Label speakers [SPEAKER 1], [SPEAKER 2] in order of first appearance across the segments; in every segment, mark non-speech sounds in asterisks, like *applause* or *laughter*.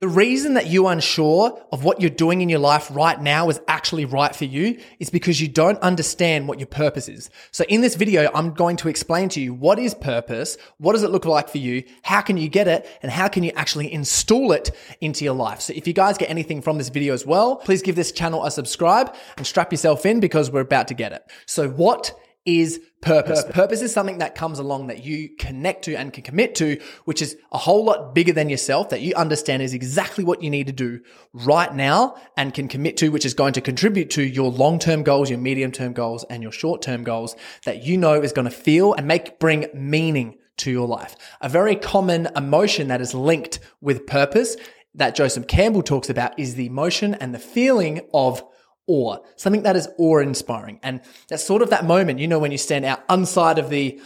[SPEAKER 1] The reason that you're unsure of what you're doing in your life right now is actually right for you is because you don't understand what your purpose is. So in this video, I'm going to explain to you what is purpose, what does it look like for you, how can you get it, and how can you actually install it into your life. So if you guys get anything from this video as well, please give this channel a subscribe and strap yourself in because we're about to get it. So what is purpose. purpose. Purpose is something that comes along that you connect to and can commit to, which is a whole lot bigger than yourself that you understand is exactly what you need to do right now and can commit to, which is going to contribute to your long-term goals, your medium-term goals and your short-term goals that you know is going to feel and make, bring meaning to your life. A very common emotion that is linked with purpose that Joseph Campbell talks about is the emotion and the feeling of awe, something that is awe inspiring. And that's sort of that moment, you know, when you stand out inside of the,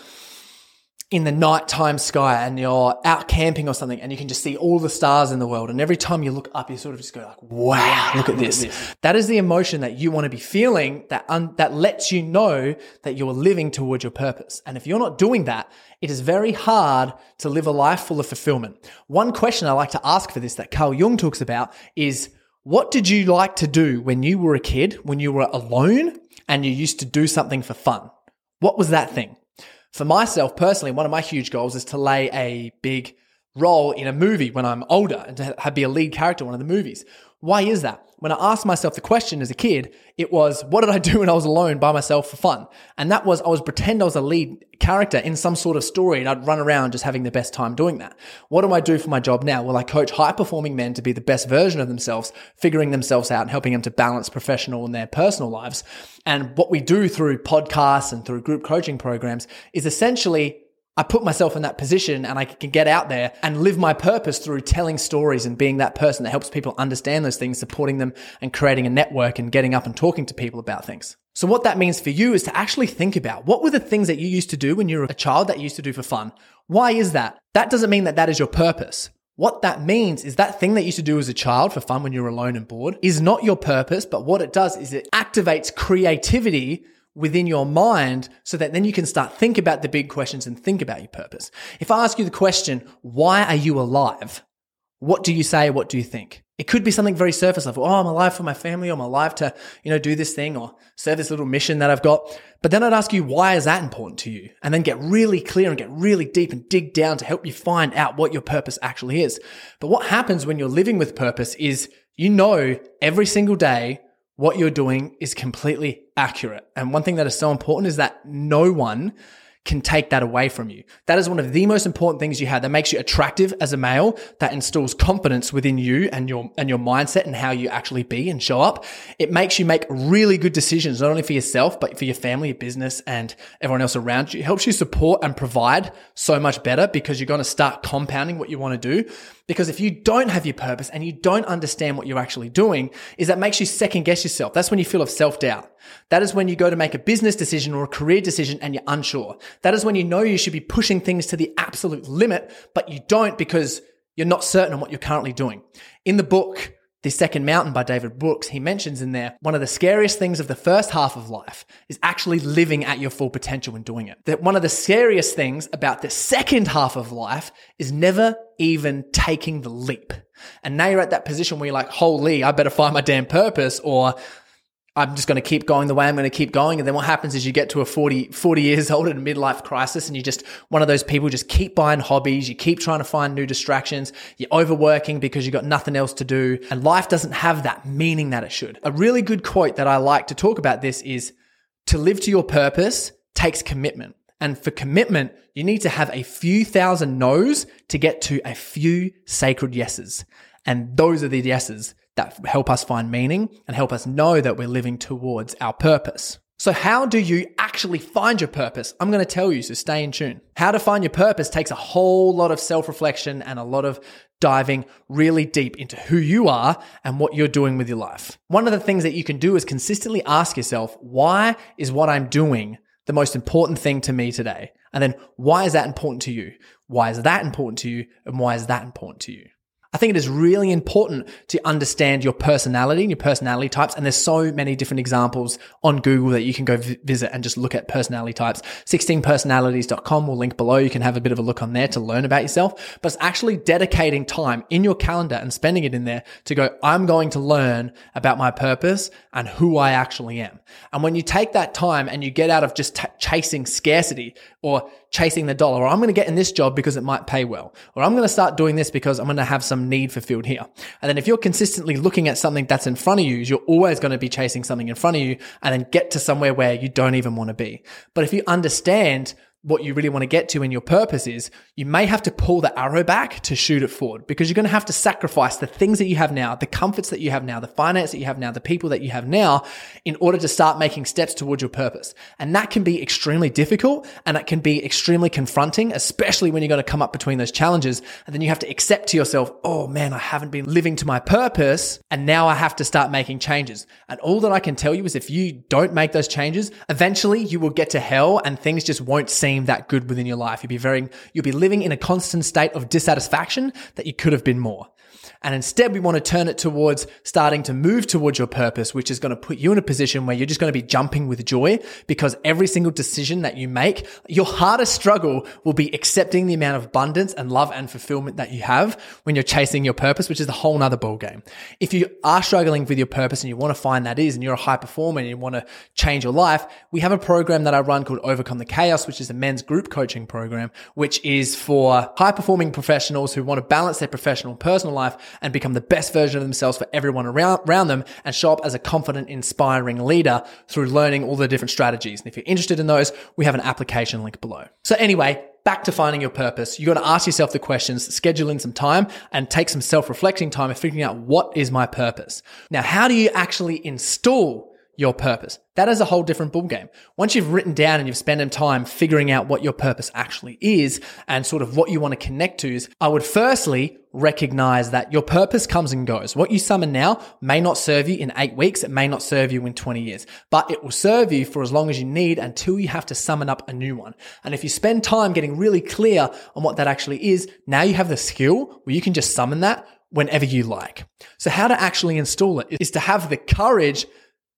[SPEAKER 1] in the nighttime sky and you're out camping or something and you can just see all the stars in the world. And every time you look up, you sort of just go like, wow, look at this. That is the emotion that you want to be feeling that, un- that lets you know that you're living towards your purpose. And if you're not doing that, it is very hard to live a life full of fulfillment. One question I like to ask for this that Carl Jung talks about is, what did you like to do when you were a kid, when you were alone and you used to do something for fun? What was that thing? For myself personally, one of my huge goals is to lay a big role in a movie when I'm older and to be a lead character in one of the movies. Why is that? When I asked myself the question as a kid, it was, what did I do when I was alone by myself for fun? And that was, I was pretend I was a lead character in some sort of story and I'd run around just having the best time doing that. What do I do for my job now? Well, I coach high performing men to be the best version of themselves, figuring themselves out and helping them to balance professional and their personal lives. And what we do through podcasts and through group coaching programs is essentially I put myself in that position and I can get out there and live my purpose through telling stories and being that person that helps people understand those things, supporting them and creating a network and getting up and talking to people about things. So what that means for you is to actually think about what were the things that you used to do when you were a child that you used to do for fun? Why is that? That doesn't mean that that is your purpose. What that means is that thing that you used to do as a child for fun when you were alone and bored is not your purpose, but what it does is it activates creativity within your mind so that then you can start think about the big questions and think about your purpose. If I ask you the question, why are you alive? What do you say? What do you think? It could be something very surface level. Oh, I'm alive for my family or I'm alive to, you know, do this thing or serve this little mission that I've got. But then I'd ask you, why is that important to you? And then get really clear and get really deep and dig down to help you find out what your purpose actually is. But what happens when you're living with purpose is you know every single day what you're doing is completely accurate. And one thing that is so important is that no one can take that away from you. That is one of the most important things you have that makes you attractive as a male, that instills confidence within you and your, and your mindset and how you actually be and show up. It makes you make really good decisions, not only for yourself, but for your family, your business and everyone else around you. It helps you support and provide so much better because you're going to start compounding what you want to do. Because if you don't have your purpose and you don't understand what you're actually doing, is that makes you second guess yourself. That's when you feel of self doubt. That is when you go to make a business decision or a career decision and you're unsure. That is when you know you should be pushing things to the absolute limit, but you don't because you're not certain on what you're currently doing. In the book, the Second Mountain by David Brooks, he mentions in there one of the scariest things of the first half of life is actually living at your full potential and doing it. That one of the scariest things about the second half of life is never even taking the leap. And now you're at that position where you're like, holy, I better find my damn purpose or I'm just going to keep going the way I'm going to keep going. And then what happens is you get to a 40, 40 years old in a midlife crisis and you just one of those people just keep buying hobbies. You keep trying to find new distractions. You're overworking because you've got nothing else to do. And life doesn't have that meaning that it should. A really good quote that I like to talk about this is to live to your purpose takes commitment. And for commitment, you need to have a few thousand no's to get to a few sacred yeses. And those are the yeses that help us find meaning and help us know that we're living towards our purpose. So, how do you actually find your purpose? I'm going to tell you, so stay in tune. How to find your purpose takes a whole lot of self reflection and a lot of diving really deep into who you are and what you're doing with your life. One of the things that you can do is consistently ask yourself, why is what I'm doing the most important thing to me today? And then, why is that important to you? Why is that important to you? And why is that important to you? I think it is really important to understand your personality and your personality types. And there's so many different examples on Google that you can go v- visit and just look at personality types. 16personalities.com will link below. You can have a bit of a look on there to learn about yourself, but it's actually dedicating time in your calendar and spending it in there to go, I'm going to learn about my purpose and who I actually am. And when you take that time and you get out of just t- chasing scarcity or chasing the dollar, or I'm going to get in this job because it might pay well, or I'm going to start doing this because I'm going to have some need fulfilled here. And then if you're consistently looking at something that's in front of you, you're always going to be chasing something in front of you and then get to somewhere where you don't even want to be. But if you understand what you really want to get to and your purpose is, you may have to pull the arrow back to shoot it forward because you're going to have to sacrifice the things that you have now, the comforts that you have now, the finance that you have now, the people that you have now in order to start making steps towards your purpose. And that can be extremely difficult and it can be extremely confronting, especially when you're going to come up between those challenges. And then you have to accept to yourself, oh man, I haven't been living to my purpose. And now I have to start making changes. And all that I can tell you is if you don't make those changes, eventually you will get to hell and things just won't seem that good within your life. You'll be very, you'll be living in a constant state of dissatisfaction that you could have been more. And instead, we want to turn it towards starting to move towards your purpose, which is going to put you in a position where you're just going to be jumping with joy because every single decision that you make, your hardest struggle will be accepting the amount of abundance and love and fulfillment that you have when you're chasing your purpose, which is a whole nother ballgame. If you are struggling with your purpose and you want to find that is, and you're a high performer and you want to change your life, we have a program that I run called Overcome the Chaos, which is a men's group coaching program, which is for high performing professionals who want to balance their professional and personal life and become the best version of themselves for everyone around, them and show up as a confident, inspiring leader through learning all the different strategies. And if you're interested in those, we have an application link below. So anyway, back to finding your purpose. You got to ask yourself the questions, schedule in some time and take some self-reflecting time of figuring out what is my purpose. Now, how do you actually install your purpose. That is a whole different ballgame. Once you've written down and you've spent time figuring out what your purpose actually is and sort of what you want to connect to is, I would firstly recognize that your purpose comes and goes. What you summon now may not serve you in eight weeks. It may not serve you in 20 years, but it will serve you for as long as you need until you have to summon up a new one. And if you spend time getting really clear on what that actually is, now you have the skill where you can just summon that whenever you like. So how to actually install it is to have the courage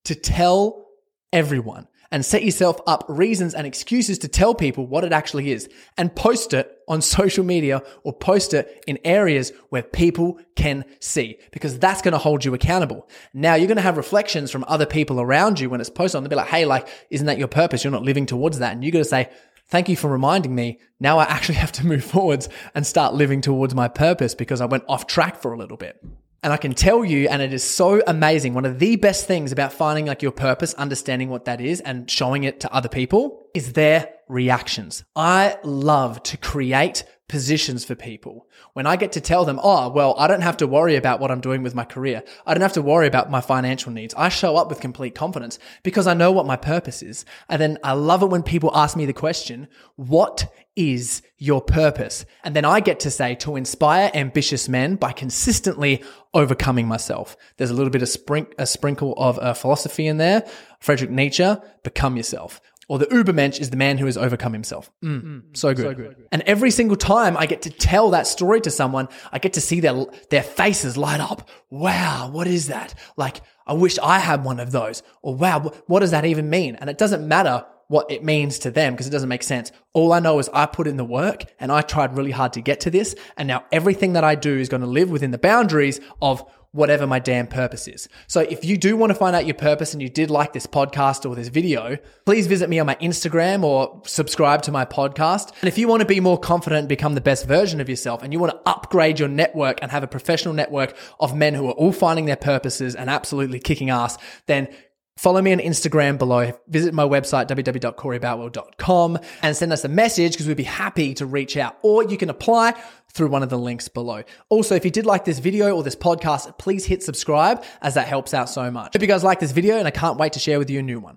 [SPEAKER 1] to tell everyone and set yourself up reasons and excuses to tell people what it actually is and post it on *laughs* social media or post it in areas where people can see because that's going to hold you accountable. Now you're going to have reflections from other people around you when it's posted on. They'll be like, Hey, like, isn't that your purpose? You're not living towards that. And you got to say, thank you for reminding me. Now I *laughs* actually have to move forwards and start living towards my purpose because I went off track for a little bit. And I can tell you, and it is so amazing. One of the best things about finding like your purpose, understanding what that is and showing it to other people is their reactions. I love to create positions for people. When I get to tell them, oh, well, I don't have to worry about what I'm doing with my career. I don't have to worry about my financial needs. I show up with complete confidence because I know what my purpose is. And then I love it when people ask me the question, what is your purpose? And then I get to say to inspire ambitious men by consistently overcoming myself. There's a little bit of sprink- a sprinkle of uh, philosophy in there. Frederick Nietzsche, become yourself. Or the Ubermensch is the man who has overcome himself. Mm, mm, so, good. so good. And every single time I get to tell that story to someone, I get to see their, their faces light up. Wow, what is that? Like, I wish I had one of those. Or wow, what does that even mean? And it doesn't matter what it means to them because it doesn't make sense. All I know is I put in the work and I tried really hard to get to this. And now everything that I do is going to live within the boundaries of whatever my damn purpose is. So if you do want to find out your purpose and you did like this podcast or this video, please visit me on my Instagram or subscribe to my podcast. And if you want to be more confident and become the best version of yourself and you want to upgrade your network and have a professional network of men who are all finding their purposes and absolutely kicking ass, then Follow me on Instagram below. Visit my website, www.coreyboutwell.com and send us a message because we'd be happy to reach out. Or you can apply through one of the links below. Also, if you did like this video or this podcast, please hit subscribe as that helps out so much. Hope you guys like this video and I can't wait to share with you a new one.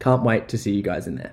[SPEAKER 2] Can't wait to see you guys in there.